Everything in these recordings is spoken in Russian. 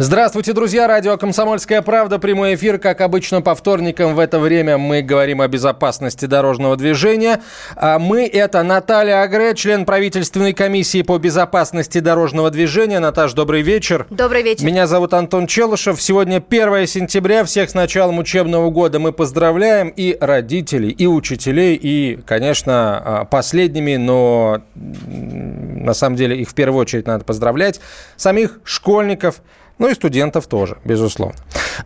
Здравствуйте, друзья. Радио «Комсомольская правда». Прямой эфир. Как обычно, по вторникам в это время мы говорим о безопасности дорожного движения. А Мы – это Наталья Агре, член правительственной комиссии по безопасности дорожного движения. Наташ, добрый вечер. Добрый вечер. Меня зовут Антон Челышев. Сегодня 1 сентября. Всех с началом учебного года мы поздравляем и родителей, и учителей, и, конечно, а, последними, но на самом деле их в первую очередь надо поздравлять, самих школьников, ну и студентов тоже, безусловно.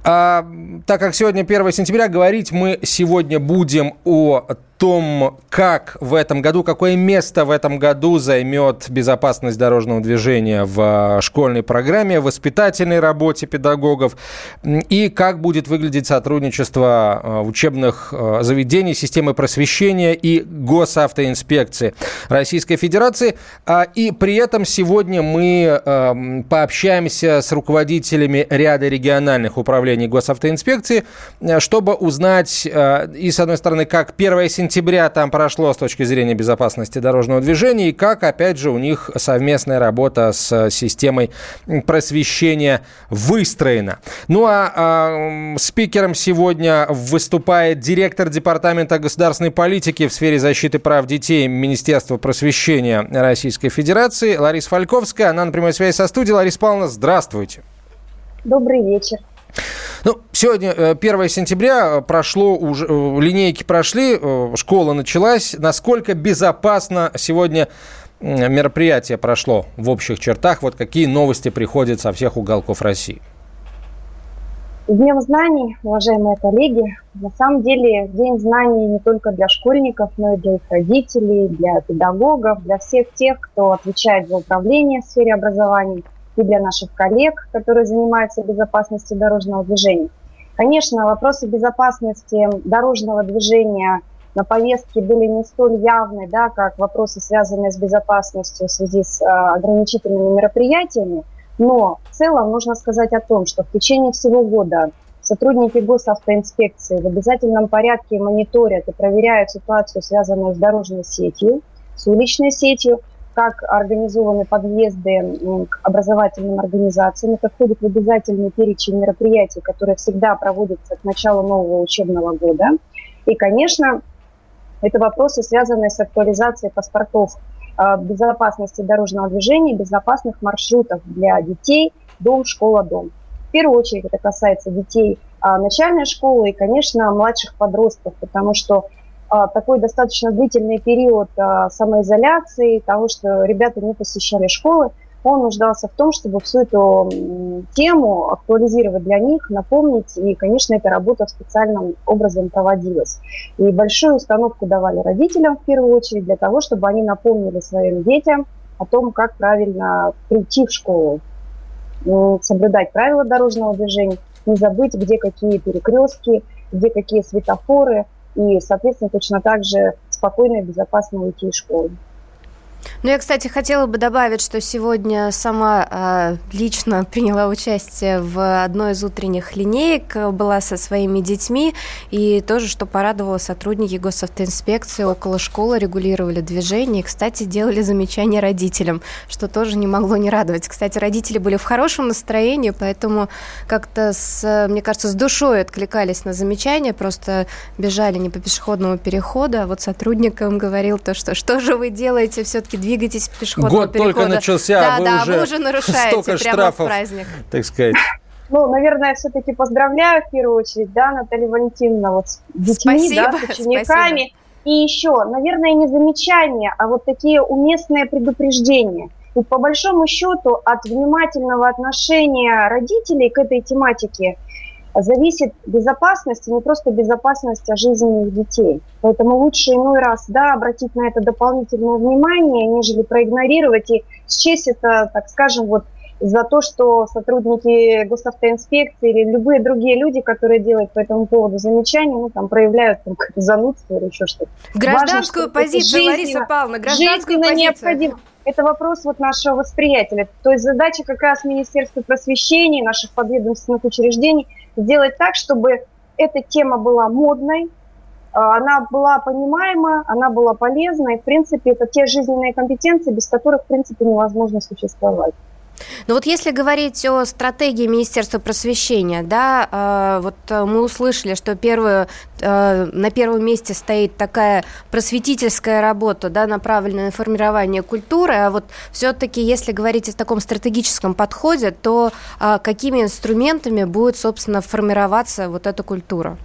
А, так как сегодня 1 сентября, говорить мы сегодня будем о том, как в этом году, какое место в этом году займет безопасность дорожного движения в а, школьной программе, в воспитательной работе педагогов и как будет выглядеть сотрудничество а, учебных а, заведений, системы просвещения и госавтоинспекции Российской Федерации. И при этом сегодня мы пообщаемся с руководителями ряда региональных управлений госавтоинспекции, чтобы узнать, и с одной стороны, как 1 сентября там прошло с точки зрения безопасности дорожного движения, и как, опять же, у них совместная работа с системой просвещения выстроена. Ну а, м, спикером сегодня выступает директор Департамента государственной политики в сфере защиты прав детей Министерства просвещения Российской Федерации Лариса Фальковская. Она на прямой связи со студией. Лариса Павловна, здравствуйте. Добрый вечер. Ну, сегодня э, 1 сентября э, прошло уже, э, линейки прошли, э, школа началась. Насколько безопасно сегодня мероприятие прошло в общих чертах? Вот какие новости приходят со всех уголков России? Днем знаний, уважаемые коллеги. На самом деле День знаний не только для школьников, но и для их родителей, для педагогов, для всех тех, кто отвечает за управление в сфере образования, и для наших коллег, которые занимаются безопасностью дорожного движения. Конечно, вопросы безопасности дорожного движения на повестке были не столь явны, да, как вопросы, связанные с безопасностью в связи с э, ограничительными мероприятиями, но в целом нужно сказать о том, что в течение всего года сотрудники госавтоинспекции в обязательном порядке мониторят и проверяют ситуацию, связанную с дорожной сетью, с уличной сетью, как организованы подъезды к образовательным организациям. Это входит в обязательный перечень мероприятий, которые всегда проводятся к началу нового учебного года. И, конечно, это вопросы, связанные с актуализацией паспортов э, безопасности дорожного движения, безопасных маршрутов для детей, дом, школа, дом. В первую очередь это касается детей а, начальной школы и, конечно, младших подростков, потому что такой достаточно длительный период а, самоизоляции, того, что ребята не посещали школы, он нуждался в том, чтобы всю эту тему актуализировать для них, напомнить, и, конечно, эта работа специальным образом проводилась. И большую установку давали родителям в первую очередь для того, чтобы они напомнили своим детям о том, как правильно прийти в школу, соблюдать правила дорожного движения, не забыть, где какие перекрестки, где какие светофоры, и, соответственно, точно так же спокойно и безопасно уйти из школы. Ну, я, кстати, хотела бы добавить, что сегодня сама э, лично приняла участие в одной из утренних линеек, э, была со своими детьми, и тоже, что порадовало, сотрудники госавтоинспекции около школы регулировали движение, и, кстати, делали замечания родителям, что тоже не могло не радовать. Кстати, родители были в хорошем настроении, поэтому как-то, с, мне кажется, с душой откликались на замечания, просто бежали не по пешеходному переходу, а вот сотрудникам говорил то, что что же вы делаете, все-таки двигайтесь по пешеходному Год переходу. только начался, да, а вы да, уже вы уже нарушаете столько прямо штрафов. в праздник. Так сказать. Ну, наверное, все-таки поздравляю в первую очередь, да, Наталья Валентиновна, вот с детьми, да, Спасибо, с учениками. И еще, наверное, не замечания, а вот такие уместные предупреждения. Ведь по большому счету от внимательного отношения родителей к этой тематике зависит безопасность, и не просто безопасность, а жизни их детей. Поэтому лучше иной раз, да, обратить на это дополнительное внимание, нежели проигнорировать и счесть это, так скажем, вот за то, что сотрудники госавтоинспекции или любые другие люди, которые делают по этому поводу замечания, ну, там, проявляют там, занудство или еще что-то. Гражданскую Важно, позицию, Лариса Павловна, гражданскую позицию. необходимо. Это вопрос вот нашего восприятия. То есть задача как раз Министерства просвещения, наших подведомственных учреждений сделать так, чтобы эта тема была модной, а, она была понимаема, она была полезна, и, в принципе, это те жизненные компетенции, без которых, в принципе, невозможно существовать. Но вот если говорить о стратегии Министерства просвещения, да, э, вот э, мы услышали, что первую, э, на первом месте стоит такая просветительская работа, да, направленная на формирование культуры, а вот все-таки, если говорить о таком стратегическом подходе, то какими инструментами будет, собственно, формироваться вот эта культура?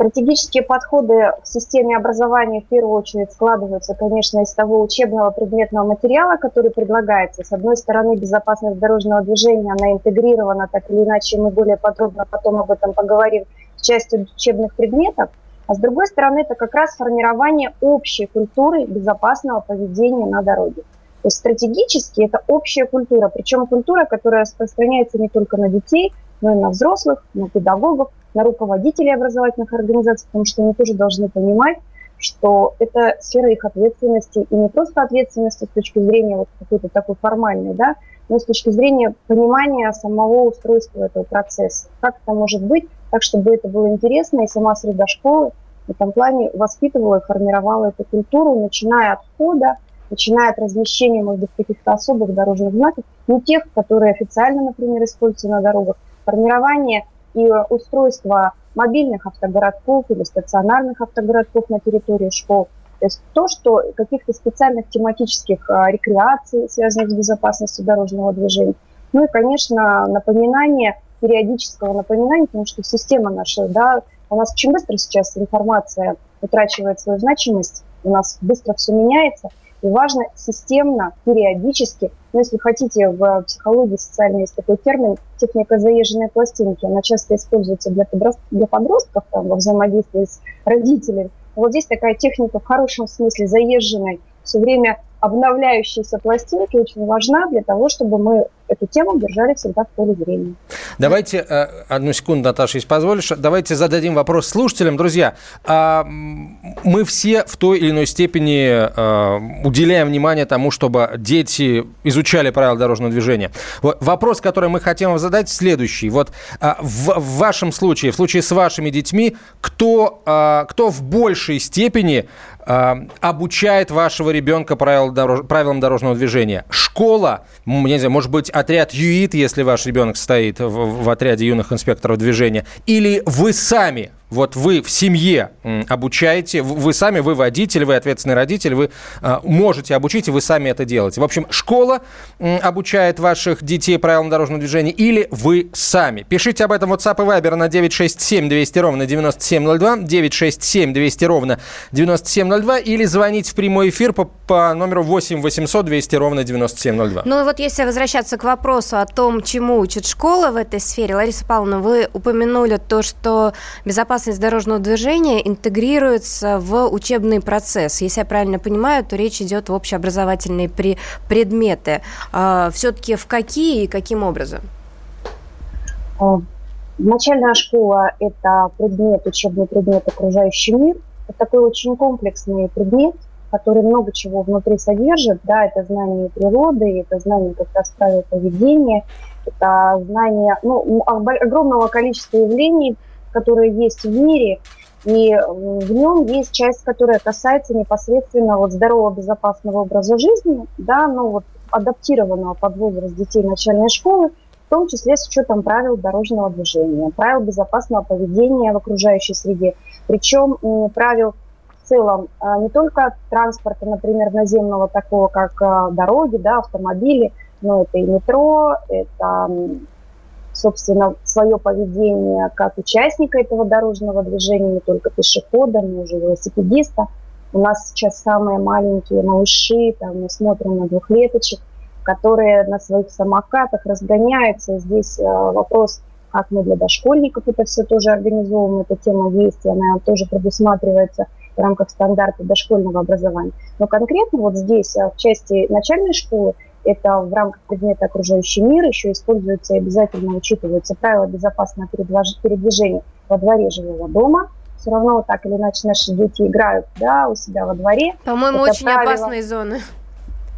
Стратегические подходы в системе образования в первую очередь складываются, конечно, из того учебного предметного материала, который предлагается. С одной стороны, безопасность дорожного движения, она интегрирована, так или иначе, мы более подробно потом об этом поговорим, в части учебных предметов. А с другой стороны, это как раз формирование общей культуры безопасного поведения на дороге. То есть стратегически это общая культура, причем культура, которая распространяется не только на детей, но и на взрослых, на педагогов, на руководителей образовательных организаций, потому что они тоже должны понимать, что это сфера их ответственности, и не просто ответственности с точки зрения вот какой-то такой формальной, да, но с точки зрения понимания самого устройства этого процесса. Как это может быть, так, чтобы это было интересно, и сама среда школы в этом плане воспитывала и формировала эту культуру, начиная от входа, начиная от размещения, может быть, каких-то особых дорожных знаков, не тех, которые официально, например, используются на дорогах, формирование и устройство мобильных автогородков или стационарных автогородков на территории школ. То есть то, что каких-то специальных тематических а, рекреаций, связанных с безопасностью дорожного движения. Ну и, конечно, напоминание, периодического напоминания, потому что система наша, да, у нас очень быстро сейчас информация утрачивает свою значимость, у нас быстро все меняется, и важно системно, периодически, ну, если хотите, в психологии социальной есть такой термин техника заезженной пластинки. Она часто используется для, подростков, для подростков там, во взаимодействии с родителями. Вот здесь такая техника в хорошем смысле заезженной, все время обновляющиеся пластинки очень важна для того, чтобы мы эту тему держали всегда в поле зрения. Давайте, э, одну секунду, Наташа, если позволишь, давайте зададим вопрос слушателям. Друзья, а, мы все в той или иной степени э, уделяем внимание тому, чтобы дети изучали правила дорожного движения. Вот вопрос, который мы хотим вам задать, следующий. Вот а, в, в вашем случае, в случае с вашими детьми, кто, а, кто в большей степени обучает вашего ребенка правил дорож... правилам дорожного движения? Школа, не знаю, может быть, отряд ЮИТ, если ваш ребенок стоит в, в отряде юных инспекторов движения, или вы сами вот вы в семье обучаете, вы сами, вы водитель, вы ответственный родитель, вы а, можете обучить, и вы сами это делаете. В общем, школа обучает ваших детей правилам дорожного движения или вы сами. Пишите об этом WhatsApp и Viber на 967 200 ровно 9702, 967 200 ровно 9702 или звоните в прямой эфир по, по номеру 8 800 200 ровно 9702. Ну и вот если возвращаться к вопросу о том, чему учит школа в этой сфере, Лариса Павловна, вы упомянули то, что безопасность безопасность дорожного движения интегрируется в учебный процесс. Если я правильно понимаю, то речь идет в общеобразовательные при предметы. А, Все-таки в какие и каким образом? А, начальная школа – это предмет, учебный предмет «Окружающий мир». Это такой очень комплексный предмет, который много чего внутри содержит. Да, это знание природы, это знание как раз правил поведения, это знание ну, огромного количества явлений, которые есть в мире, и в нем есть часть, которая касается непосредственно вот здорового, безопасного образа жизни, да, ну вот адаптированного под возраст детей начальной школы, в том числе с учетом правил дорожного движения, правил безопасного поведения в окружающей среде, причем правил в целом а, не только транспорта, например, наземного такого, как а, дороги, да, автомобили, но это и метро, это собственно, свое поведение как участника этого дорожного движения, не только пешехода, но уже велосипедиста. У нас сейчас самые маленькие малыши, там мы смотрим на двухлеточек, которые на своих самокатах разгоняются. Здесь э, вопрос, как мы для дошкольников это все тоже организовываем, эта тема есть, и она тоже предусматривается в рамках стандарта дошкольного образования. Но конкретно вот здесь, э, в части начальной школы, это в рамках предмета окружающий мир, еще используется и обязательно учитываются правила безопасного передвижения во дворе жилого дома. Все равно так или иначе наши дети играют да, у себя во дворе. По-моему, очень правило... опасные зоны.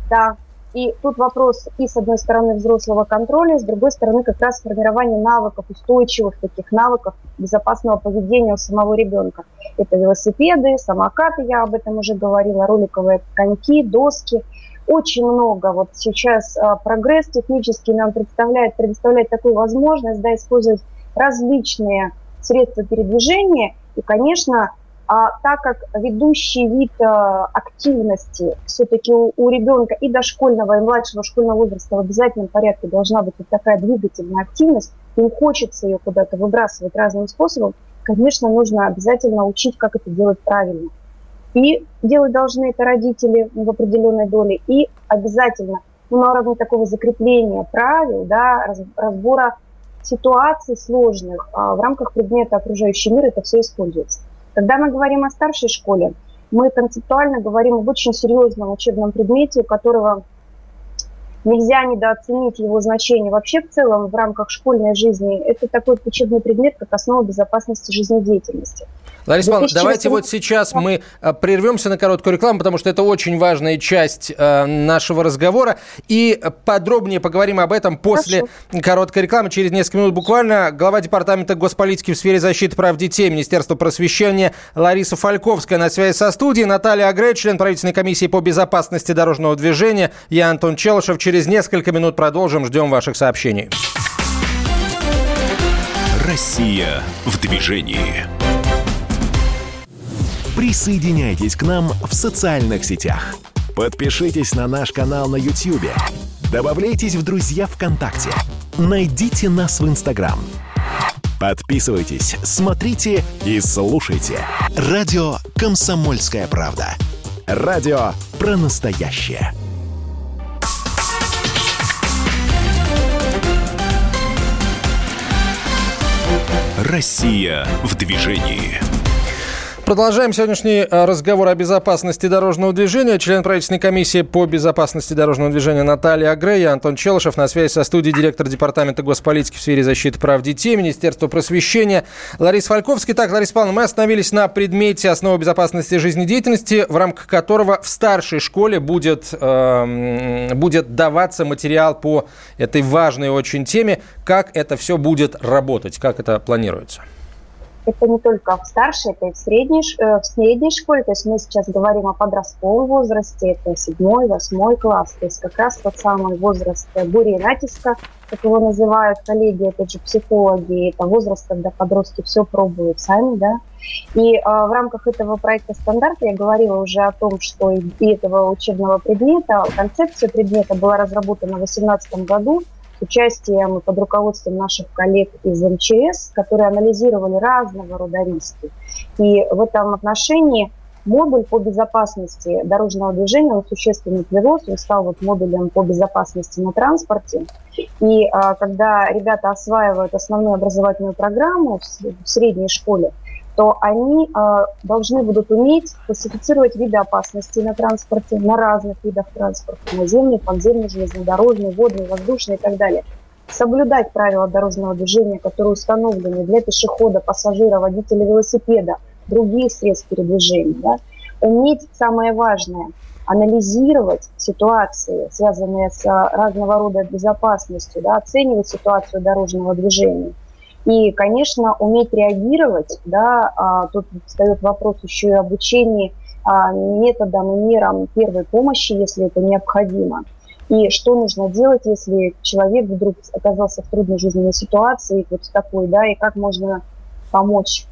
Да, и тут вопрос и с одной стороны взрослого контроля, и с другой стороны как раз формирование навыков, устойчивых таких навыков безопасного поведения у самого ребенка. Это велосипеды, самокаты, я об этом уже говорила, роликовые коньки, доски. Очень много. Вот сейчас а, прогресс технический нам представляет, предоставляет такую возможность да, использовать различные средства передвижения. И, конечно, а так как ведущий вид э, активности все-таки у, у ребенка и дошкольного, и младшего школьного возраста в обязательном порядке должна быть вот такая двигательная активность, им хочется ее куда-то выбрасывать разным способом, конечно, нужно обязательно учить, как это делать правильно. И делать должны это родители в определенной доле, и обязательно ну, на уровне такого закрепления правил, да, разбора ситуаций сложных а в рамках предмета окружающий мир это все используется. Когда мы говорим о старшей школе, мы концептуально говорим об очень серьезном учебном предмете, у которого нельзя недооценить его значение вообще в целом в рамках школьной жизни. Это такой учебный предмет, как основа безопасности жизнедеятельности. Лариса Павловна, давайте вот сейчас мы э, прервемся на короткую рекламу, потому что это очень важная часть э, нашего разговора. И подробнее поговорим об этом после Хорошо. короткой рекламы. Через несколько минут буквально глава Департамента госполитики в сфере защиты прав детей Министерства просвещения Лариса Фальковская на связи со студией. Наталья Агре, член правительственной комиссии по безопасности дорожного движения. Я Антон Челышев. Через несколько минут продолжим. Ждем ваших сообщений. Россия в движении. Присоединяйтесь к нам в социальных сетях. Подпишитесь на наш канал на YouTube. Добавляйтесь в друзья ВКонтакте. Найдите нас в Инстаграм. Подписывайтесь, смотрите и слушайте. Радио «Комсомольская правда». Радио про настоящее. Россия в движении. Продолжаем сегодняшний э, разговор о безопасности дорожного движения. Член правительственной комиссии по безопасности дорожного движения Наталья Агре, Антон Челышев. На связи со студией директор Департамента госполитики в сфере защиты прав детей, Министерства просвещения Лариса Фальковский. Так, Лариса Павловна, мы остановились на предмете основы безопасности жизнедеятельности, в рамках которого в старшей школе будет, э, будет даваться материал по этой важной очень теме. Как это все будет работать, как это планируется? Это не только в старшей, это и в средней, э, в средней школе. То есть мы сейчас говорим о подростковом возрасте, это седьмой, восьмой класс. То есть как раз тот самый возраст бури и натиска, как его называют коллеги, опять же, психологи. Это возраст, когда подростки все пробуют сами, да. И а, в рамках этого проекта «Стандарт» я говорила уже о том, что и этого учебного предмета, концепция предмета была разработана в 2018 году, участием и под руководством наших коллег из МЧС, которые анализировали разного рода риски. И в этом отношении модуль по безопасности дорожного движения он существенно прирос, он стал вот модулем по безопасности на транспорте. И а, когда ребята осваивают основную образовательную программу в, в средней школе, то они э, должны будут уметь классифицировать виды опасности на транспорте, на разных видах транспорта, наземный, подземный, железнодорожный, водный, воздушный и так далее. Соблюдать правила дорожного движения, которые установлены для пешехода, пассажира, водителя велосипеда, других средств передвижения. Да? Уметь, самое важное, анализировать ситуации, связанные с разного рода безопасностью, да, оценивать ситуацию дорожного движения и, конечно, уметь реагировать, да, а, тут встает вопрос еще и обучения а, методам и мерам первой помощи, если это необходимо. И что нужно делать, если человек вдруг оказался в трудной жизненной ситуации, вот такой, да, и как можно помочь,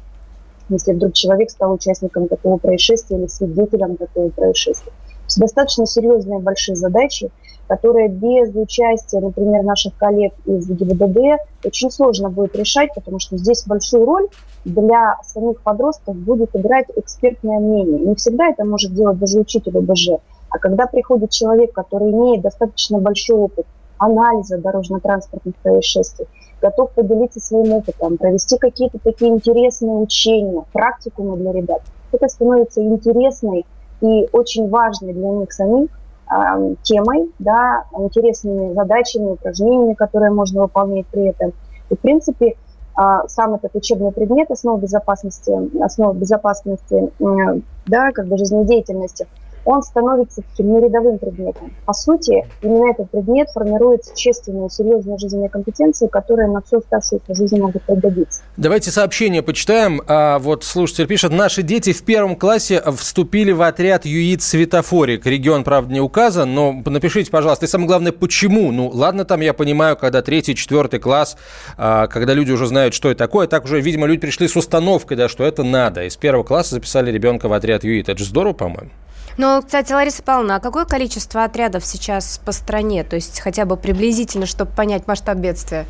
если вдруг человек стал участником такого происшествия или свидетелем такого происшествия. Достаточно серьезные большие задачи, которые без участия, например, наших коллег из ГИБДД очень сложно будет решать, потому что здесь большую роль для самих подростков будет играть экспертное мнение. Не всегда это может делать даже учитель ОБЖ. А когда приходит человек, который имеет достаточно большой опыт анализа дорожно-транспортных происшествий, готов поделиться своим опытом, провести какие-то такие интересные учения, практикумы для ребят, это становится интересной и очень важной для них самих э, темой, да, интересными задачами, упражнениями, которые можно выполнять при этом. И, в принципе, э, сам этот учебный предмет основ безопасности, основ безопасности, э, да, как бы жизнедеятельности – он становится таким нерядовым предметом. По сути, именно этот предмет формирует существенные, серьезные жизненные компетенции, которые на всю оставшуюся жизнь могут пригодиться. Давайте сообщение почитаем. А, вот слушатель пишет, наши дети в первом классе вступили в отряд ЮИД Светофорик. Регион, правда, не указан, но напишите, пожалуйста, и самое главное, почему? Ну, ладно, там я понимаю, когда третий, четвертый класс, а, когда люди уже знают, что это такое, так уже, видимо, люди пришли с установкой, да, что это надо. Из первого класса записали ребенка в отряд ЮИД. Это же здорово, по-моему. Ну, кстати, Лариса Павловна, а какое количество отрядов сейчас по стране? То есть хотя бы приблизительно, чтобы понять масштаб бедствия?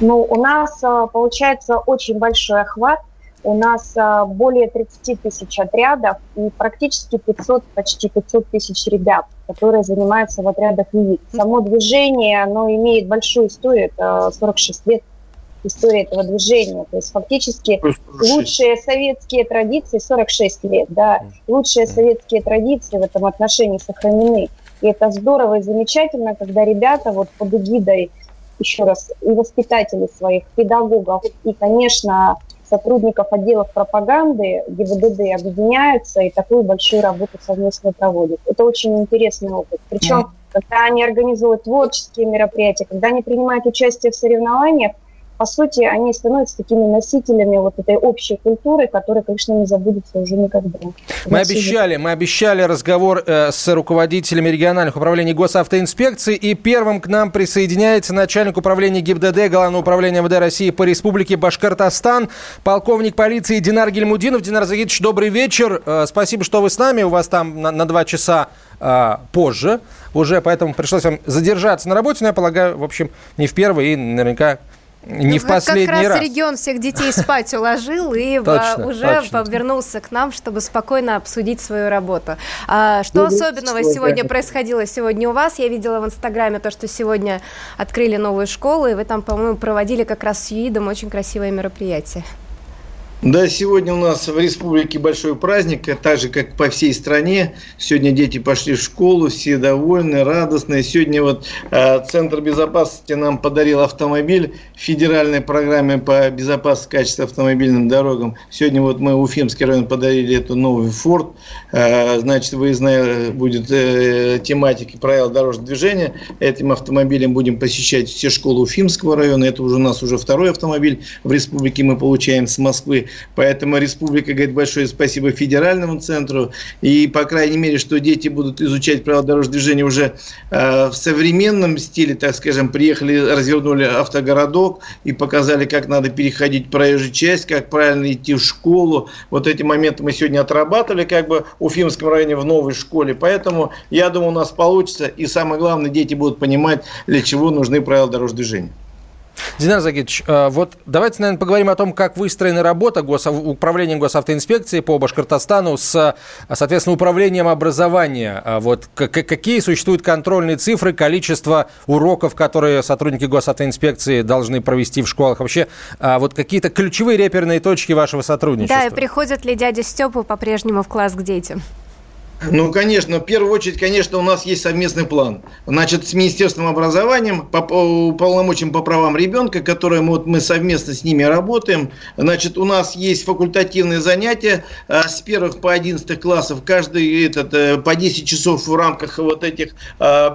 Ну, у нас а, получается очень большой охват. У нас а, более 30 тысяч отрядов и практически 500, почти 500 тысяч ребят, которые занимаются в отрядах ЮИД. Само движение, оно имеет большую историю, это 46 лет история этого движения. То есть фактически лучшие советские традиции, 46 лет, да, лучшие советские традиции в этом отношении сохранены. И это здорово и замечательно, когда ребята вот под эгидой, еще раз, и воспитателей своих, педагогов, и, конечно, сотрудников отделов пропаганды ГИБДД объединяются и такую большую работу совместно проводят. Это очень интересный опыт. Причем, когда они организуют творческие мероприятия, когда они принимают участие в соревнованиях, по сути, они становятся такими носителями вот этой общей культуры, которая, конечно, не забудется уже никогда. Мы обещали, мы обещали разговор э, с руководителями региональных управлений госавтоинспекции, и первым к нам присоединяется начальник управления ГИБДД Главного управления МВД России по Республике Башкортостан, полковник полиции Динар Гельмудинов. Динар Загитович, добрый вечер. Э, спасибо, что вы с нами. У вас там на, на два часа э, позже уже, поэтому пришлось вам задержаться на работе, но я полагаю, в общем, не в первый и наверняка не в последний раз. Как раз регион всех детей спать уложил и уже вернулся к нам, чтобы спокойно обсудить свою работу. А, что особенного сегодня происходило сегодня у вас? Я видела в Инстаграме то, что сегодня открыли новую школу, и вы там, по-моему, проводили как раз с ЮИДом очень красивое мероприятие. Да, сегодня у нас в республике большой праздник, так же, как по всей стране. Сегодня дети пошли в школу, все довольны, радостные. Сегодня вот э, Центр безопасности нам подарил автомобиль в федеральной программе по безопасности качества автомобильным дорогам. Сегодня вот мы Уфимский район подарили эту новый Форд. Э, значит, выездная будет э, тематика правил дорожного движения. Этим автомобилем будем посещать все школы Уфимского района. Это уже у нас уже второй автомобиль в республике мы получаем с Москвы. Поэтому республика говорит большое спасибо федеральному центру. И, по крайней мере, что дети будут изучать правила дорожного движения уже э, в современном стиле, так скажем, приехали, развернули автогородок и показали, как надо переходить проезжую часть, как правильно идти в школу. Вот эти моменты мы сегодня отрабатывали как бы в Уфимском районе в новой школе. Поэтому, я думаю, у нас получится. И самое главное, дети будут понимать, для чего нужны правила дорожного движения. Динар Загитович, э, вот давайте, наверное, поговорим о том, как выстроена работа гос... управлением госавтоинспекции по Башкортостану с, соответственно, управлением образования. А вот какие существуют контрольные цифры, количество уроков, которые сотрудники госавтоинспекции должны провести в школах? Вообще, а вот какие-то ключевые реперные точки вашего сотрудничества? Да, и приходят ли дядя Степа по-прежнему в класс к детям? Ну, конечно, в первую очередь, конечно, у нас есть совместный план. Значит, с Министерством образования, по полномочиям по правам ребенка, которые мы, вот, мы совместно с ними работаем. Значит, у нас есть факультативные занятия а, с первых по 11 классов, каждый этот, э, по 10 часов в рамках вот этих а,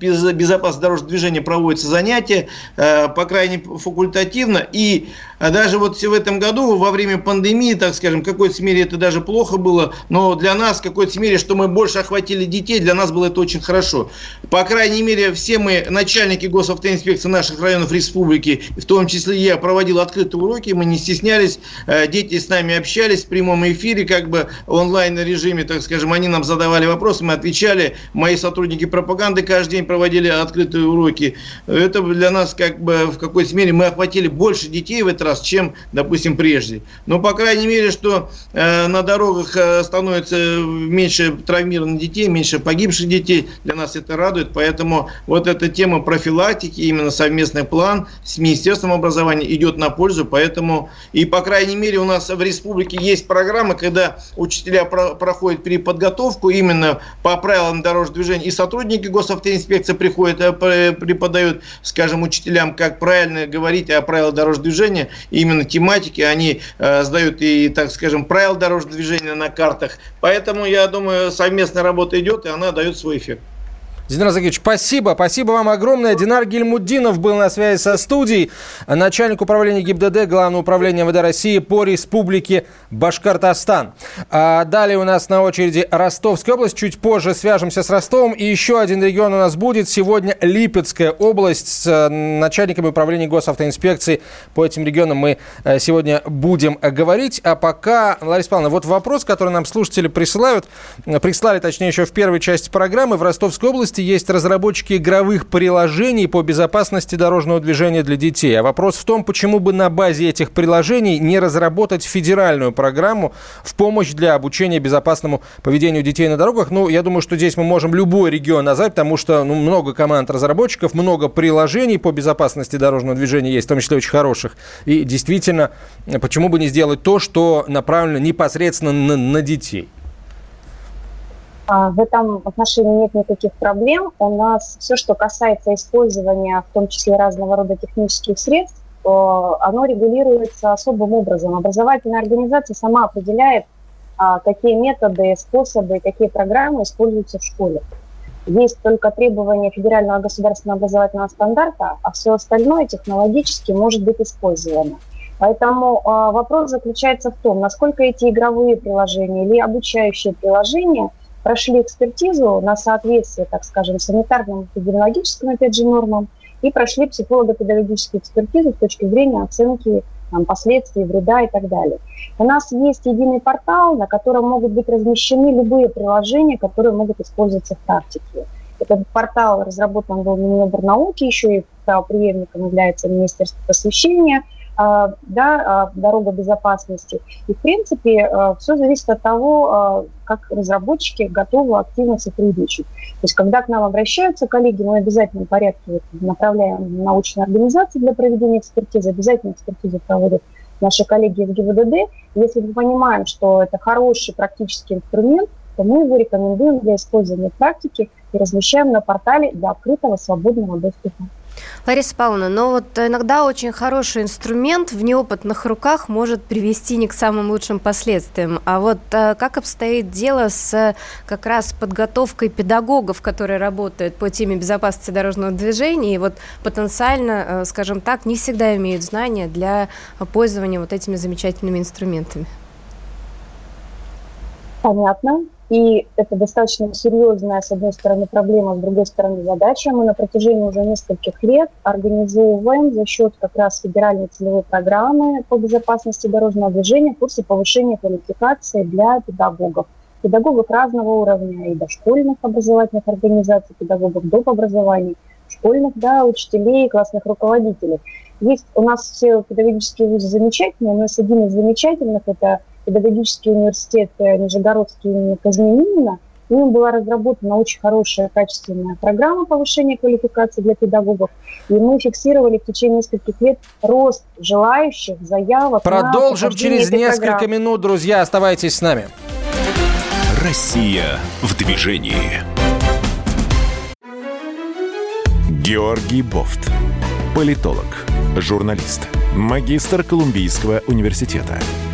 безопасного дорожного движения проводятся занятия, а, по крайней факультативно. И а даже вот в этом году, во время пандемии, так скажем, в какой-то мере это даже плохо было, но для нас, в какой-то мере, что мы больше охватили детей, для нас было это очень хорошо. По крайней мере, все мы, начальники госавтоинспекции наших районов республики, в том числе я, проводил открытые уроки, мы не стеснялись, э, дети с нами общались в прямом эфире, как бы онлайн режиме, так скажем, они нам задавали вопросы, мы отвечали, мои сотрудники пропаганды каждый день проводили открытые уроки. Это для нас, как бы, в какой-то мере, мы охватили больше детей в этот раз, раз, чем, допустим, прежде. Но, по крайней мере, что э, на дорогах э, становится меньше травмированных детей, меньше погибших детей, для нас это радует. Поэтому вот эта тема профилактики, именно совместный план с Министерством образования идет на пользу. Поэтому, и, по крайней мере, у нас в республике есть программы, когда учителя про проходят переподготовку именно по правилам дорожного движения, и сотрудники госавтоинспекции приходят, э, преподают, скажем, учителям, как правильно говорить о правилах дорожного движения, именно тематики, они э, сдают и, так скажем, правила дорожного движения на картах. Поэтому, я думаю, совместная работа идет, и она дает свой эффект. Динар Загирович, спасибо. Спасибо вам огромное. Динар Гельмуддинов был на связи со студией. Начальник управления ГИБДД, Главного управления МВД России по республике Башкортостан. А далее у нас на очереди Ростовская область. Чуть позже свяжемся с Ростовом. И еще один регион у нас будет. Сегодня Липецкая область. С э, начальниками управления госавтоинспекции по этим регионам мы э, сегодня будем говорить. А пока, Лариса Павловна, вот вопрос, который нам слушатели присылают. Прислали, точнее, еще в первой части программы. В Ростовской области области есть разработчики игровых приложений по безопасности дорожного движения для детей. А вопрос в том, почему бы на базе этих приложений не разработать федеральную программу в помощь для обучения безопасному поведению детей на дорогах. Ну, я думаю, что здесь мы можем любой регион назвать, потому что ну, много команд разработчиков, много приложений по безопасности дорожного движения есть, в том числе очень хороших. И действительно, почему бы не сделать то, что направлено непосредственно на, на детей? А, в этом отношении нет никаких проблем. У нас все, что касается использования, в том числе разного рода технических средств, оно регулируется особым образом. Образовательная организация сама определяет, а, какие методы, способы, какие программы используются в школе. Есть только требования федерального государственного образовательного стандарта, а все остальное технологически может быть использовано. Поэтому э, вопрос заключается в том, насколько эти игровые приложения или обучающие приложения – прошли экспертизу на соответствие, так скажем, санитарным эпидемиологическим, опять же, нормам, и прошли психолого-педагогическую экспертизу с точки зрения оценки там, последствий, вреда и так далее. У нас есть единый портал, на котором могут быть размещены любые приложения, которые могут использоваться в практике. Этот портал разработан был Миноборнауки, еще и правоприемником является Министерство просвещения – да, а, дорога безопасности. И, в принципе, а, все зависит от того, как разработчики готовы активно сотрудничать. То есть, когда к нам обращаются коллеги, мы в обязательном порядке направляем научные организации для проведения экспертизы, обязательно экспертизу проводят наши коллеги в ГИБДД. Если мы понимаем, что это хороший практический инструмент, то мы его рекомендуем для использования в практике и размещаем на портале для открытого свободного доступа. Лариса Павловна, но вот иногда очень хороший инструмент в неопытных руках может привести не к самым лучшим последствиям. А вот э, как обстоит дело с как раз подготовкой педагогов, которые работают по теме безопасности дорожного движения и вот потенциально, э, скажем так, не всегда имеют знания для пользования вот этими замечательными инструментами? Понятно. И это достаточно серьезная, с одной стороны, проблема, с другой стороны, задача. Мы на протяжении уже нескольких лет организовываем за счет как раз федеральной целевой программы по безопасности дорожного движения курсы повышения квалификации для педагогов. Педагогов разного уровня, и дошкольных образовательных организаций, педагогов доп. образования, школьных, да, учителей, классных руководителей. Есть у нас все педагогические вузы замечательные, у нас один из замечательных – это педагогический университет э, Нижегородский имени Казминина. Им была разработана очень хорошая, качественная программа повышения квалификации для педагогов. И мы фиксировали в течение нескольких лет рост желающих заявок. Продолжим через несколько программ. минут, друзья. Оставайтесь с нами. Россия в движении. Георгий Бофт. Политолог, журналист, магистр Колумбийского университета –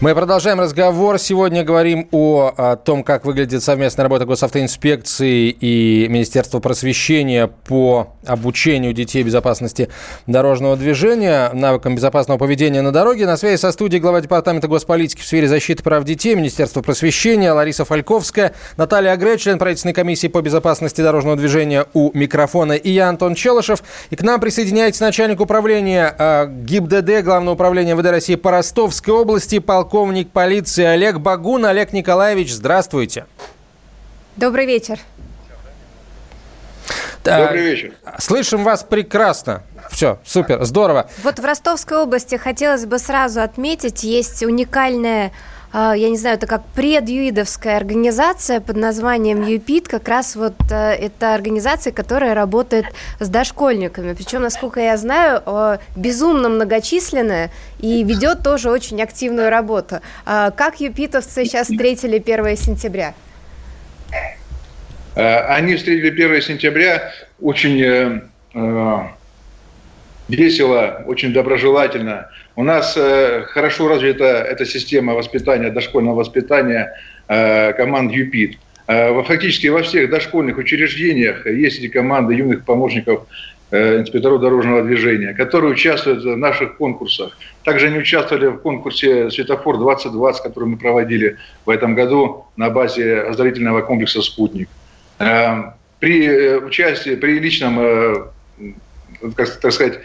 Мы продолжаем разговор. Сегодня говорим о, о том, как выглядит совместная работа госавтоинспекции и Министерства просвещения по обучению детей безопасности дорожного движения, навыкам безопасного поведения на дороге. На связи со студией глава Департамента госполитики в сфере защиты прав детей Министерства просвещения Лариса Фальковская, Наталья Агре, член правительственной комиссии по безопасности дорожного движения у микрофона, и я, Антон Челышев. И к нам присоединяется начальник управления э, ГИБДД, Главного управления ВД России по Ростовской области, полковник полковник полиции Олег Багун. Олег Николаевич, здравствуйте. Добрый вечер. Добрый вечер. Слышим вас прекрасно. Все, супер, здорово. Вот в Ростовской области хотелось бы сразу отметить, есть уникальная я не знаю, это как предюидовская организация под названием ЮПИТ, как раз вот э, это организация, которая работает с дошкольниками. Причем, насколько я знаю, безумно многочисленная и ведет тоже очень активную работу. А как юпитовцы сейчас встретили 1 сентября? Э, они встретили 1 сентября очень э, весело, очень доброжелательно. У нас э, хорошо развита эта система воспитания, дошкольного воспитания э, команд ЮПИД. Э, фактически во всех дошкольных учреждениях есть эти команды юных помощников э, инспекторов дорожного движения, которые участвуют в наших конкурсах. Также они участвовали в конкурсе «Светофор-2020», который мы проводили в этом году на базе оздоровительного комплекса «Спутник». Э, при участии, при личном, э, как так сказать,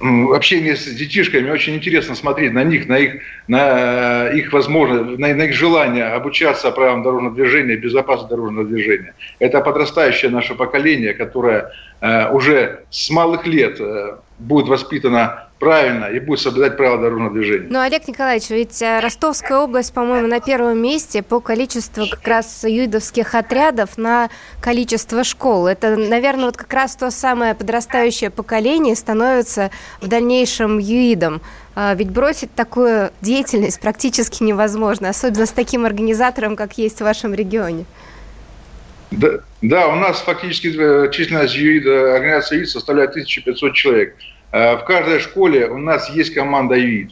общение с детишками очень интересно смотреть на них, на их, на их возможность, на, на их желание обучаться правилам дорожного движения, безопасности дорожного движения. Это подрастающее наше поколение, которое э, уже с малых лет э, будет воспитано правильно и будет соблюдать правила дорожного движения. Ну, Олег Николаевич, ведь э, Ростовская область, по-моему, на первом месте по количеству как раз юидовских отрядов на количество школ. Это, наверное, вот как раз то самое подрастающее поколение становится в дальнейшем юидом. А, ведь бросить такую деятельность практически невозможно, особенно с таким организатором, как есть в вашем регионе. Да, да у нас фактически э, численность ЮИДа, организации ЮИД составляет 1500 человек. Э, в каждой школе у нас есть команда ЮИД.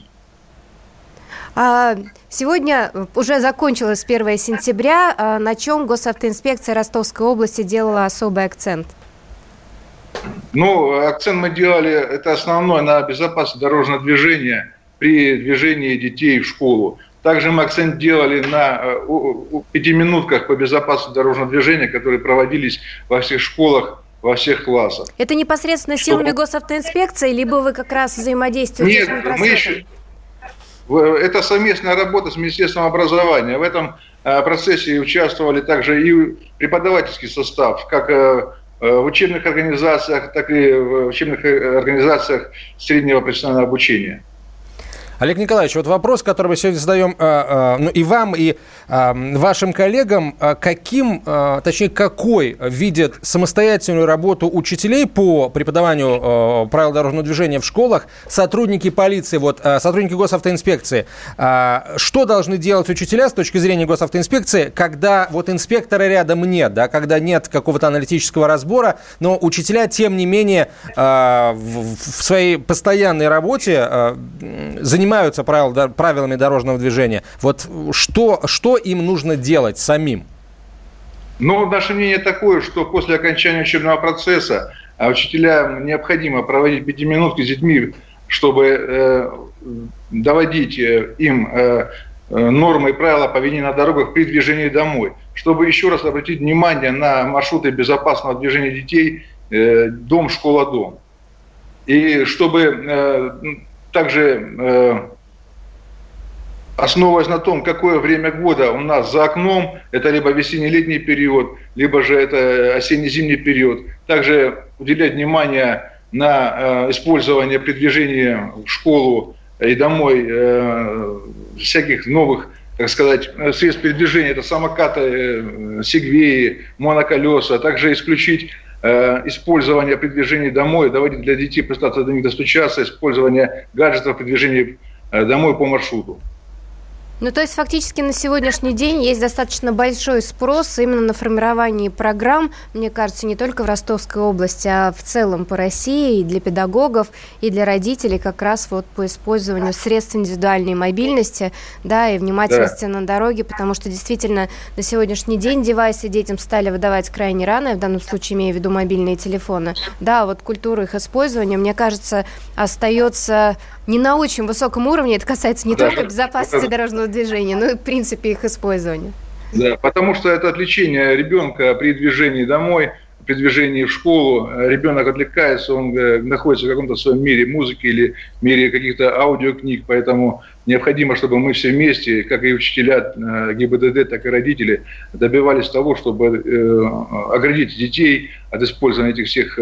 А, сегодня уже закончилось 1 сентября. А на чем госавтоинспекция Ростовской области делала особый акцент? Ну, акцент мы делали, это основной, на безопасность дорожного движения при движении детей в школу. Также мы акцент делали на э, пятиминутках по безопасности дорожного движения, которые проводились во всех школах во всех классах. Это непосредственно Чтобы... силами госавтоинспекции, либо вы как раз взаимодействуете Нет, с мы еще... Это совместная работа с Министерством образования. В этом э, процессе участвовали также и преподавательский состав, как э, э, в учебных организациях, так и в учебных организациях среднего профессионального обучения. Олег Николаевич, вот вопрос, который мы сегодня задаем э, э, ну, и вам, и э, вашим коллегам. Каким, точнее, какой видят самостоятельную работу учителей по преподаванию правил дорожного движения в школах сотрудники полиции, вот сотрудники госавтоинспекции? Что должны делать учителя с точки зрения госавтоинспекции, когда вот инспектора рядом нет, да, когда нет какого-то аналитического разбора, но учителя, тем не менее, в своей постоянной работе занимаются занимаются правил, правилами дорожного движения. Вот что, что им нужно делать самим? Ну, наше мнение такое, что после окончания учебного процесса а учителям необходимо проводить пятиминутки с детьми, чтобы э, доводить э, им э, нормы и правила поведения на дорогах при движении домой, чтобы еще раз обратить внимание на маршруты безопасного движения детей э, дом, школа, дом. И чтобы э, также э, основываясь на том, какое время года у нас за окном, это либо весенне-летний период, либо же это осенне-зимний период, также уделять внимание на э, использование при движении в школу и домой э, всяких новых так сказать, средств передвижения, это самокаты, э, сегвеи, моноколеса, также исключить Э, использование при движении домой, доводить для детей, пытаться до них достучаться, использование гаджетов при движении э, домой по маршруту. Ну, то есть фактически на сегодняшний день есть достаточно большой спрос именно на формирование программ, мне кажется, не только в Ростовской области, а в целом по России и для педагогов, и для родителей как раз вот по использованию средств индивидуальной мобильности, да, и внимательности да. на дороге, потому что действительно на сегодняшний день девайсы детям стали выдавать крайне рано, я в данном случае имею в виду мобильные телефоны. Да, вот культура их использования, мне кажется, остается не на очень высоком уровне. Это касается не да. только безопасности дорожного движения, но и, в принципе, их использования. Да, потому что это отвлечение ребенка при движении домой, при движении в школу. Ребенок отвлекается, он э, находится в каком-то своем мире музыки или мире каких-то аудиокниг, поэтому необходимо, чтобы мы все вместе, как и учителя э, ГИБДД, так и родители, добивались того, чтобы э, оградить детей от использования этих всех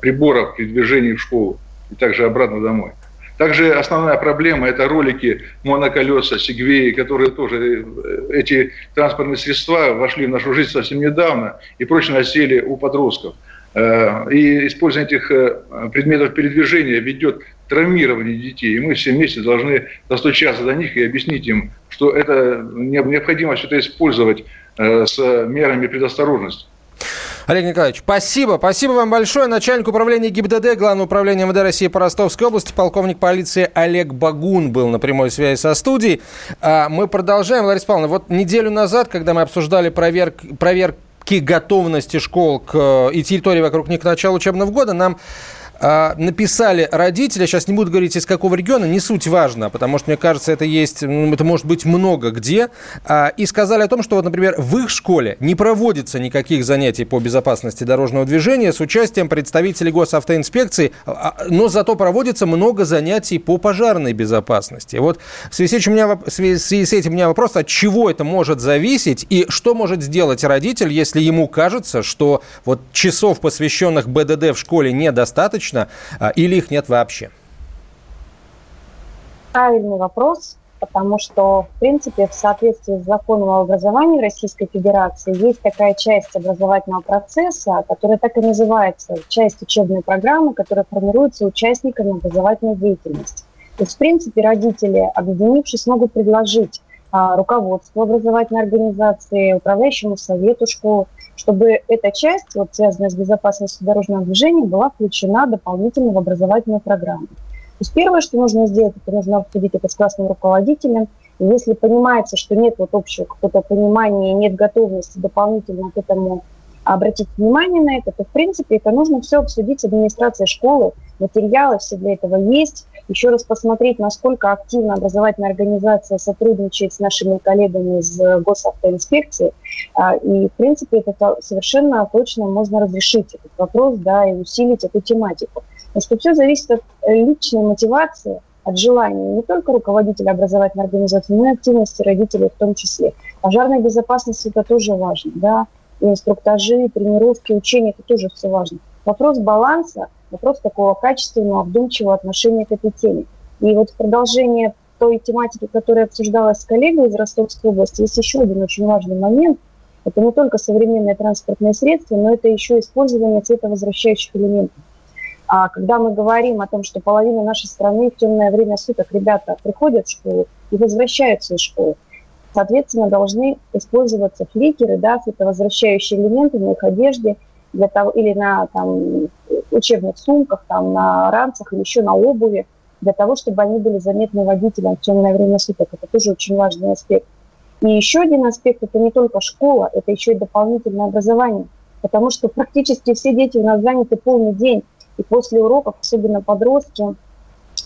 приборов при движении в школу и также обратно домой. Также основная проблема – это ролики моноколеса, сегвеи, которые тоже, э, эти транспортные средства вошли в нашу жизнь совсем недавно и прочно осели у подростков. Э, и использование этих э, предметов передвижения ведет к травмированию детей. И мы все вместе должны достучаться до них и объяснить им, что это необходимо все это использовать с мерами предосторожности. Олег Николаевич, спасибо. Спасибо вам большое. Начальник управления ГИБДД, Главного управления МВД России по Ростовской области, полковник полиции Олег Багун был на прямой связи со студией. А мы продолжаем. Лариса Павловна, вот неделю назад, когда мы обсуждали проверк, проверки готовности школ к, и территории вокруг них к началу учебного года, нам написали родители, сейчас не буду говорить из какого региона, не суть важно, потому что, мне кажется, это есть, ну, это может быть много где, а, и сказали о том, что, вот, например, в их школе не проводится никаких занятий по безопасности дорожного движения с участием представителей госавтоинспекции, а, но зато проводится много занятий по пожарной безопасности. Вот в связи с этим у меня, в связи с этим у меня вопрос, от чего это может зависеть и что может сделать родитель, если ему кажется, что вот часов, посвященных БДД в школе, недостаточно, достаточно а, или их нет вообще? Правильный вопрос, потому что, в принципе, в соответствии с законом о образовании Российской Федерации есть такая часть образовательного процесса, которая так и называется, часть учебной программы, которая формируется участниками образовательной деятельности. То есть, в принципе, родители, объединившись, могут предложить а, руководству образовательной организации, управляющему совету школы чтобы эта часть, вот, связанная с безопасностью дорожного движения, была включена дополнительно в образовательную программу. То есть первое, что нужно сделать, это нужно обсудить это с классным руководителем. И если понимается, что нет вот общего какого-то понимания, нет готовности дополнительно к этому обратить внимание на это, то, в принципе, это нужно все обсудить с администрацией школы. Материалы все для этого есть еще раз посмотреть, насколько активно образовательная организация сотрудничает с нашими коллегами из госавтоинспекции. А, и, в принципе, это совершенно точно можно разрешить этот вопрос, да, и усилить эту тематику. Потому что все зависит от личной мотивации, от желания не только руководителя образовательной организации, но и активности родителей в том числе. Пожарная безопасность – это тоже важно, да, и инструктажи, тренировки, учения – это тоже все важно. Вопрос баланса – вопрос такого качественного, вдумчивого отношения к этой теме. И вот в продолжение той тематики, которая обсуждалась с коллегой из Ростовской области, есть еще один очень важный момент. Это не только современные транспортные средства, но это еще использование цветовозвращающих элементов. А когда мы говорим о том, что половина нашей страны в темное время суток ребята приходят в школу и возвращаются из школы, соответственно, должны использоваться фликеры, да, цветовозвращающие элементы на их одежде для того, или на там, учебных сумках, там, на ранцах или еще на обуви, для того, чтобы они были заметны водителям в темное время суток. Это тоже очень важный аспект. И еще один аспект – это не только школа, это еще и дополнительное образование. Потому что практически все дети у нас заняты полный день. И после уроков, особенно подростки,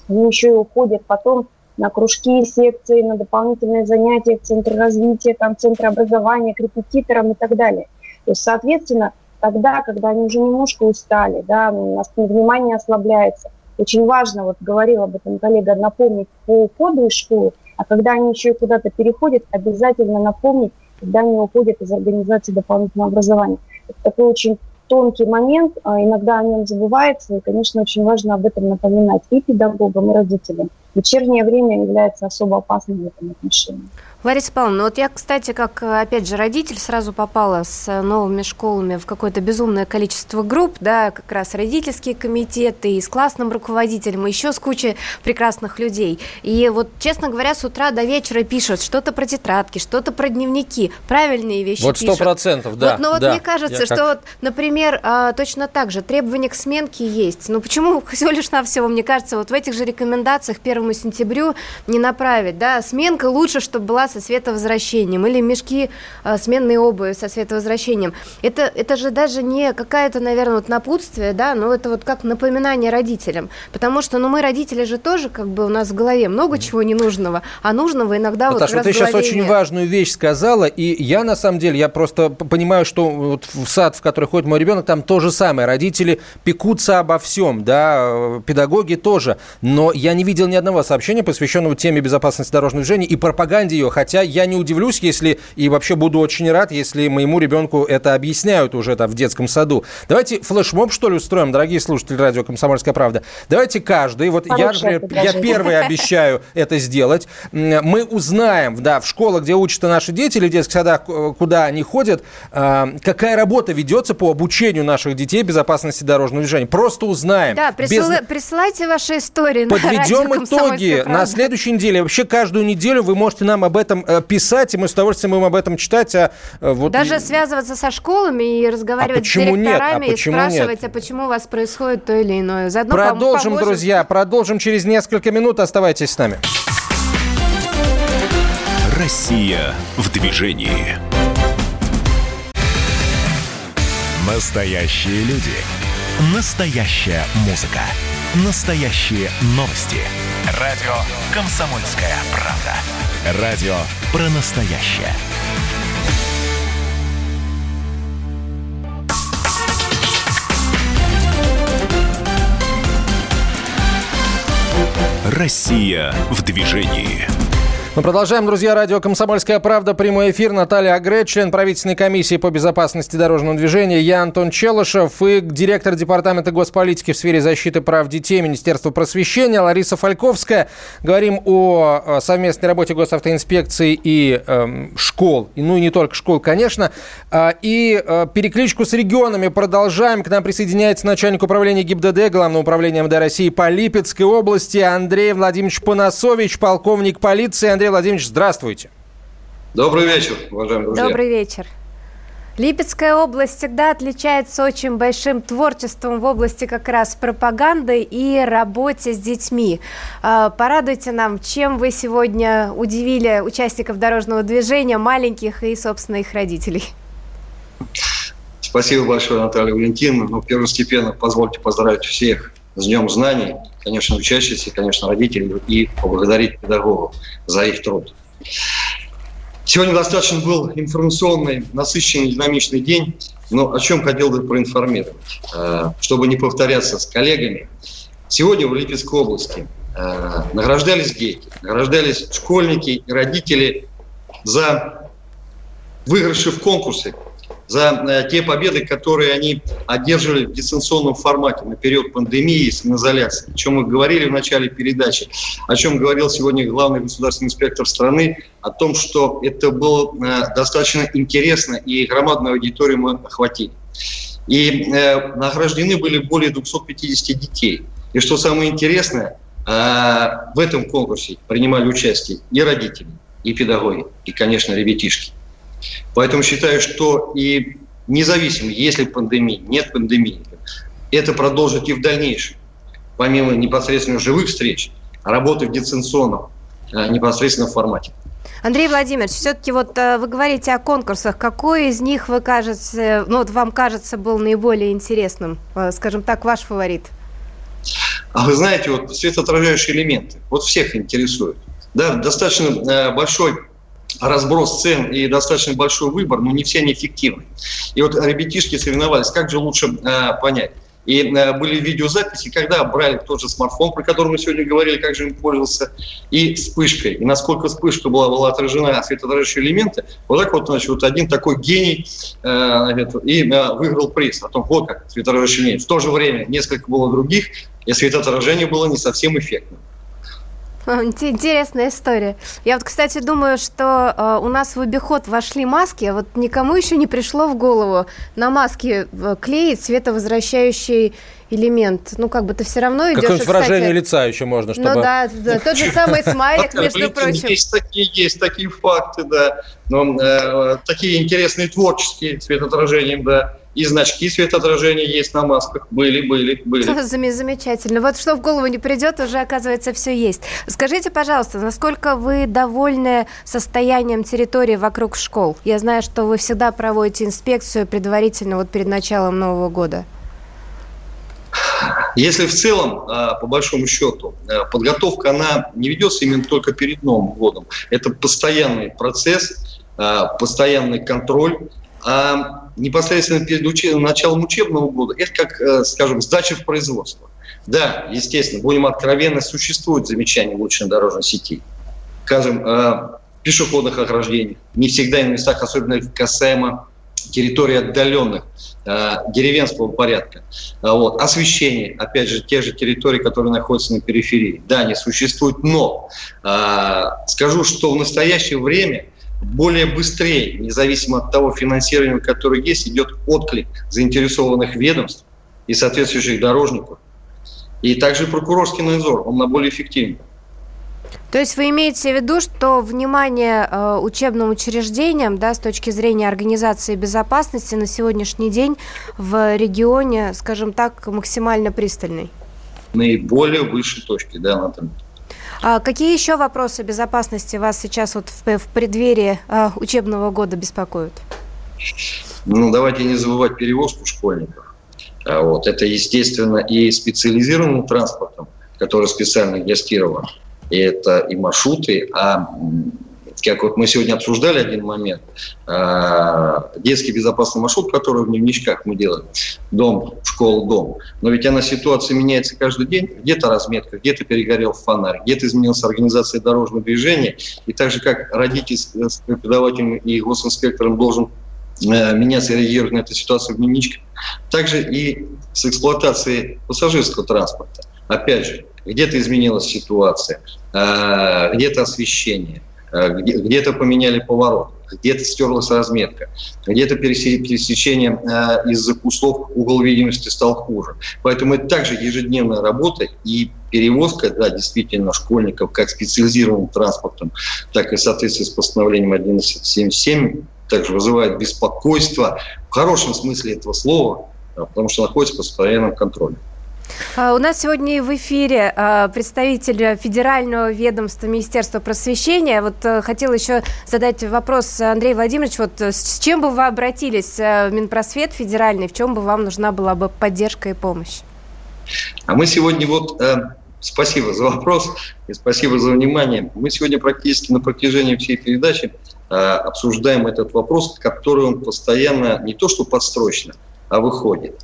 они еще и уходят потом на кружки, секции, на дополнительные занятия в центре развития, там, центре образования, к репетиторам и так далее. То есть, соответственно, тогда, когда они уже немножко устали, да, внимание ослабляется. Очень важно, вот говорил об этом коллега, напомнить по уходу из школы, а когда они еще и куда-то переходят, обязательно напомнить, когда они уходят из организации дополнительного образования. Это такой очень тонкий момент, а иногда о нем забывается, и, конечно, очень важно об этом напоминать и педагогам, и родителям. Вечернее время является особо опасным в этом отношении. Лариса Павловна, ну вот я, кстати, как, опять же, родитель, сразу попала с новыми школами в какое-то безумное количество групп, да, как раз родительские комитеты, и с классным руководителем, и еще с кучей прекрасных людей. И вот, честно говоря, с утра до вечера пишут что-то про тетрадки, что-то про дневники, правильные вещи Вот сто процентов, да. Вот, но вот да. мне кажется, Я что как... вот, например, а, точно так же требования к сменке есть. Ну почему всего лишь навсего, мне кажется, вот в этих же рекомендациях 1 сентябрю не направить, да, сменка лучше, чтобы была со световозвращением, или мешки э, сменной обуви со световозвращением. Это, это же даже не какая-то, наверное, вот напутствие, да, но это вот как напоминание родителям. Потому что, ну, мы, родители же тоже, как бы, у нас в голове много чего ненужного, а нужного иногда Наташа, вот вот ты сейчас очень нет. важную вещь сказала, и я, на самом деле, я просто понимаю, что вот в сад, в который ходит мой ребенок, там то же самое. Родители пекутся обо всем, да, э, педагоги тоже. Но я не видел ни одного сообщения, посвященного теме безопасности дорожного движения и пропаганде ее, хотя я не удивлюсь, если и вообще буду очень рад, если моему ребенку это объясняют уже там в детском саду. Давайте флешмоб, что ли, устроим, дорогие слушатели радио «Комсомольская правда». Давайте каждый, вот я, например, я первый обещаю это сделать. Мы узнаем, да, в школах, где учатся наши дети или в детских садах, куда они ходят, какая работа ведется по обучению наших детей безопасности дорожного движения. Просто узнаем. Да, присыла... Без... присылайте ваши истории Подведем на итоги на следующей неделе. Вообще каждую неделю вы можете нам об этом писать, и мы с удовольствием будем об этом читать. А, вот... Даже связываться со школами и разговаривать а с директорами нет? А и спрашивать, нет? а почему у вас происходит то или иное. Заодно продолжим, поможем... друзья, продолжим через несколько минут. Оставайтесь с нами. Россия в движении. Настоящие люди. Настоящая музыка. Настоящие новости. Радио «Комсомольская правда». Радио про настоящее. Россия в движении. Мы продолжаем, друзья, радио «Комсомольская правда», прямой эфир. Наталья Агре, член правительственной комиссии по безопасности дорожного движения. Я Антон Челышев и директор департамента госполитики в сфере защиты прав детей Министерства просвещения Лариса Фальковская. Говорим о совместной работе госавтоинспекции и э, школ, и, ну и не только школ, конечно. И э, перекличку с регионами продолжаем. К нам присоединяется начальник управления ГИБДД, Главного управления МВД России по Липецкой области Андрей Владимирович Панасович, полковник полиции. Андрей Владимирович, здравствуйте. Добрый вечер, уважаемые друзья. Добрый вечер. Липецкая область всегда отличается очень большим творчеством в области как раз пропаганды и работе с детьми. Порадуйте нам, чем вы сегодня удивили участников дорожного движения, маленьких и, собственно, их родителей. Спасибо большое, Наталья Валентиновна. Ну, первостепенно позвольте поздравить всех с Днем знаний, конечно, учащихся, конечно, родителей и поблагодарить педагогов за их труд. Сегодня достаточно был информационный, насыщенный, динамичный день, но о чем хотел бы проинформировать, чтобы не повторяться с коллегами. Сегодня в Липецкой области награждались дети, награждались школьники и родители за выигрыши в конкурсе, за те победы, которые они одерживали в дистанционном формате на период пандемии и самоизоляции. О чем мы говорили в начале передачи, о чем говорил сегодня главный государственный инспектор страны, о том, что это было достаточно интересно и громадную аудиторию мы охватили. И э, награждены были более 250 детей. И что самое интересное, э, в этом конкурсе принимали участие и родители, и педагоги, и, конечно, ребятишки. Поэтому считаю, что и независимо, есть ли пандемия, нет пандемии, это продолжит и в дальнейшем. Помимо непосредственно живых встреч, работы в дистанционном непосредственно формате. Андрей Владимирович, все-таки вот вы говорите о конкурсах. Какой из них вы кажется, ну вот вам кажется, был наиболее интересным? Скажем так, ваш фаворит? А вы знаете, вот светоотражающие элементы, вот всех интересуют. Да, достаточно большой разброс цен и достаточно большой выбор, но не все они эффективны. И вот ребятишки соревновались, как же лучше э, понять. И э, были видеозаписи, когда брали тот же смартфон, про который мы сегодня говорили, как же им пользовался, и вспышкой. И насколько вспышка была, была отражена светоотражающие элементы, вот так вот, значит, вот один такой гений э, и э, выиграл приз о том, вот как светоотражающие элементы. В то же время несколько было других, и светоотражение было не совсем эффектным. Интересная история. Я вот, кстати, думаю, что э, у нас в обиход вошли маски, а вот никому еще не пришло в голову на маске э, клеить световозвращающий элемент. Ну, как бы ты все равно идешь... Какое-нибудь выражение лица еще можно, чтобы... Ну да, да тот же самый смайлик, между прочим. Есть такие, есть такие факты, да. Но, э, такие интересные творческие светоотражения, да. И значки светоотражения есть на масках. Были, были, были. Замечательно. Вот что в голову не придет, уже оказывается все есть. Скажите, пожалуйста, насколько вы довольны состоянием территории вокруг школ? Я знаю, что вы всегда проводите инспекцию предварительно вот перед началом Нового года. Если в целом, а, по большому счету, а, подготовка, она не ведется именно только перед Новым годом. Это постоянный процесс, а, постоянный контроль. А непосредственно перед началом учебного года это как, э, скажем, сдача в производство. Да, естественно, будем откровенны, существуют замечания в улучшенной дорожной сети. Скажем, пешеходных ограждениях, не всегда в местах, особенно касаемо территорий отдаленных, э, деревенского порядка. А вот. Освещение, опять же, те же территории, которые находятся на периферии. Да, они существуют, но э, скажу, что в настоящее время более быстрее, независимо от того финансирования, которое есть, идет отклик заинтересованных ведомств и соответствующих дорожников. И также прокурорский надзор, он на более эффективный. То есть вы имеете в виду, что внимание э, учебным учреждениям, да, с точки зрения организации безопасности на сегодняшний день в регионе, скажем так, максимально пристальный? Наиболее высшей точки, да, Наталья. А какие еще вопросы безопасности вас сейчас вот в, в преддверии э, учебного года беспокоят? Ну, давайте не забывать перевозку школьников. А вот. Это, естественно, и специализированным транспортом, который специально гастирован и это и маршруты, а как вот мы сегодня обсуждали один момент, а, детский безопасный маршрут, который в дневничках мы делаем, дом, школа, дом. Но ведь она ситуация меняется каждый день. Где-то разметка, где-то перегорел фонарь, где-то изменилась организация дорожного движения. И так же, как родитель с преподавателем и госинспектором должен э, меняться и реагировать на эту ситуацию в дневничках, также и с эксплуатацией пассажирского транспорта. Опять же, где-то изменилась ситуация, а, где-то освещение, а, где-то поменяли поворот, где-то стерлась разметка, где-то пересечение а, из-за кустов угол видимости стал хуже. Поэтому это также ежедневная работа и перевозка, да, действительно, школьников как специализированным транспортом, так и в соответствии с постановлением 1177 также вызывает беспокойство в хорошем смысле этого слова, потому что находится под постоянным контролем. А, у нас сегодня в эфире а, представитель федерального ведомства Министерства просвещения. Вот э, хотел еще задать вопрос, Андрей Владимирович, вот э, с чем бы вы обратились э, в Минпросвет федеральный, в чем бы вам нужна была бы поддержка и помощь? А мы сегодня вот Спасибо за вопрос и спасибо за внимание. Мы сегодня практически на протяжении всей передачи обсуждаем этот вопрос, который он постоянно не то что подстрочно, а выходит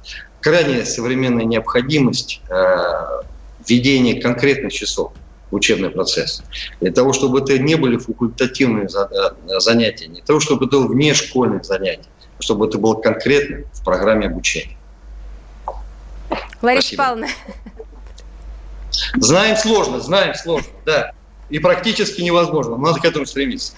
крайне современная необходимость э, введения конкретных часов в учебный процесс. Для того, чтобы это не были факультативные э, занятия, не для того, чтобы это было вне школьных занятий, а чтобы это было конкретно в программе обучения. Лариса Павловна. Знаем сложно, знаем сложно, да. И практически невозможно. Надо к этому стремиться.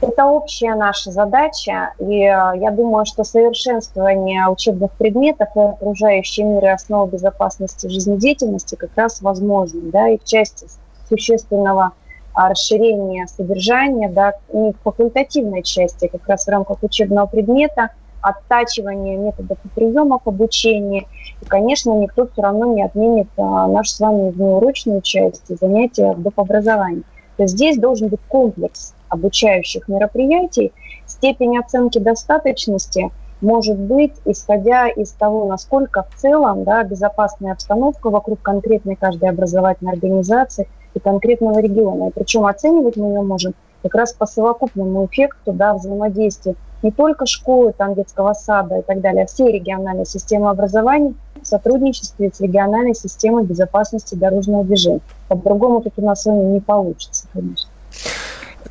Это общая наша задача, и э, я думаю, что совершенствование учебных предметов и окружающий мир и основы безопасности жизнедеятельности как раз возможно, да, и в части существенного а, расширения содержания, да, и в факультативной части, как раз в рамках учебного предмета, оттачивания методов и приемов обучения. И, конечно, никто все равно не отменит а, нашу с вами внеурочную часть занятия доп. образовании. То есть здесь должен быть комплекс обучающих мероприятий, степень оценки достаточности может быть, исходя из того, насколько в целом да, безопасная обстановка вокруг конкретной каждой образовательной организации и конкретного региона. И причем оценивать мы ее можем как раз по совокупному эффекту да, взаимодействия не только школы, там, детского сада и так далее, а всей региональной системы образования в сотрудничестве с региональной системой безопасности дорожного движения. По-другому тут у нас с вами не получится, конечно.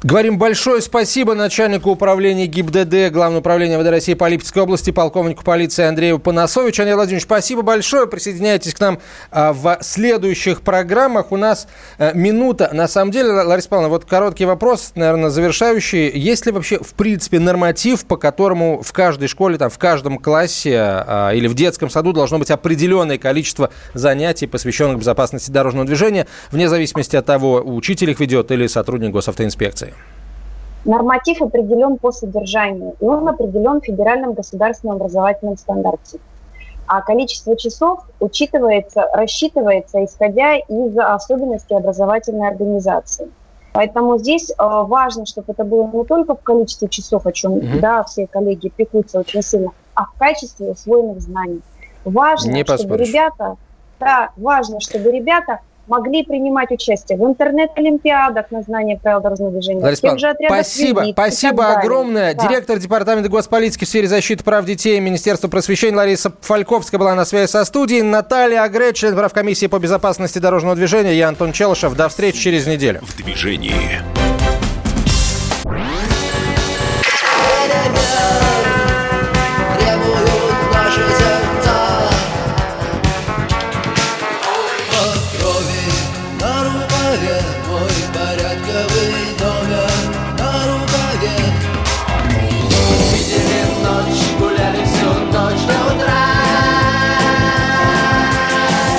Говорим большое спасибо начальнику управления ГИБДД, Главного управления ВД России по Липецкой области, полковнику полиции Андрею Панасовичу. Андрей Владимирович, спасибо большое. Присоединяйтесь к нам а, в следующих программах. У нас а, минута. На самом деле, Лариса Павловна, вот короткий вопрос, наверное, завершающий. Есть ли вообще, в принципе, норматив, по которому в каждой школе, там, в каждом классе а, или в детском саду должно быть определенное количество занятий, посвященных безопасности дорожного движения, вне зависимости от того, учитель их ведет или сотрудник госавтоинспекции? Норматив определен по содержанию, и он определен в федеральном государственном образовательном стандарте. А количество часов учитывается, рассчитывается, исходя из особенностей образовательной организации. Поэтому здесь э, важно, чтобы это было не только в количестве часов, о чем угу. да, все коллеги пекутся очень сильно, а в качестве усвоенных знаний. Важно, не чтобы ребята, да, важно, чтобы ребята могли принимать участие в интернет-олимпиадах на знание правил дорожного движения. Лариса же спасибо, спасибо огромное. Да. Директор Департамента госполитики в сфере защиты прав детей Министерства просвещения Лариса Фальковская была на связи со студией. Наталья Агре, член правкомиссии по безопасности дорожного движения. Я Антон Челышев. До встречи через неделю. В движении.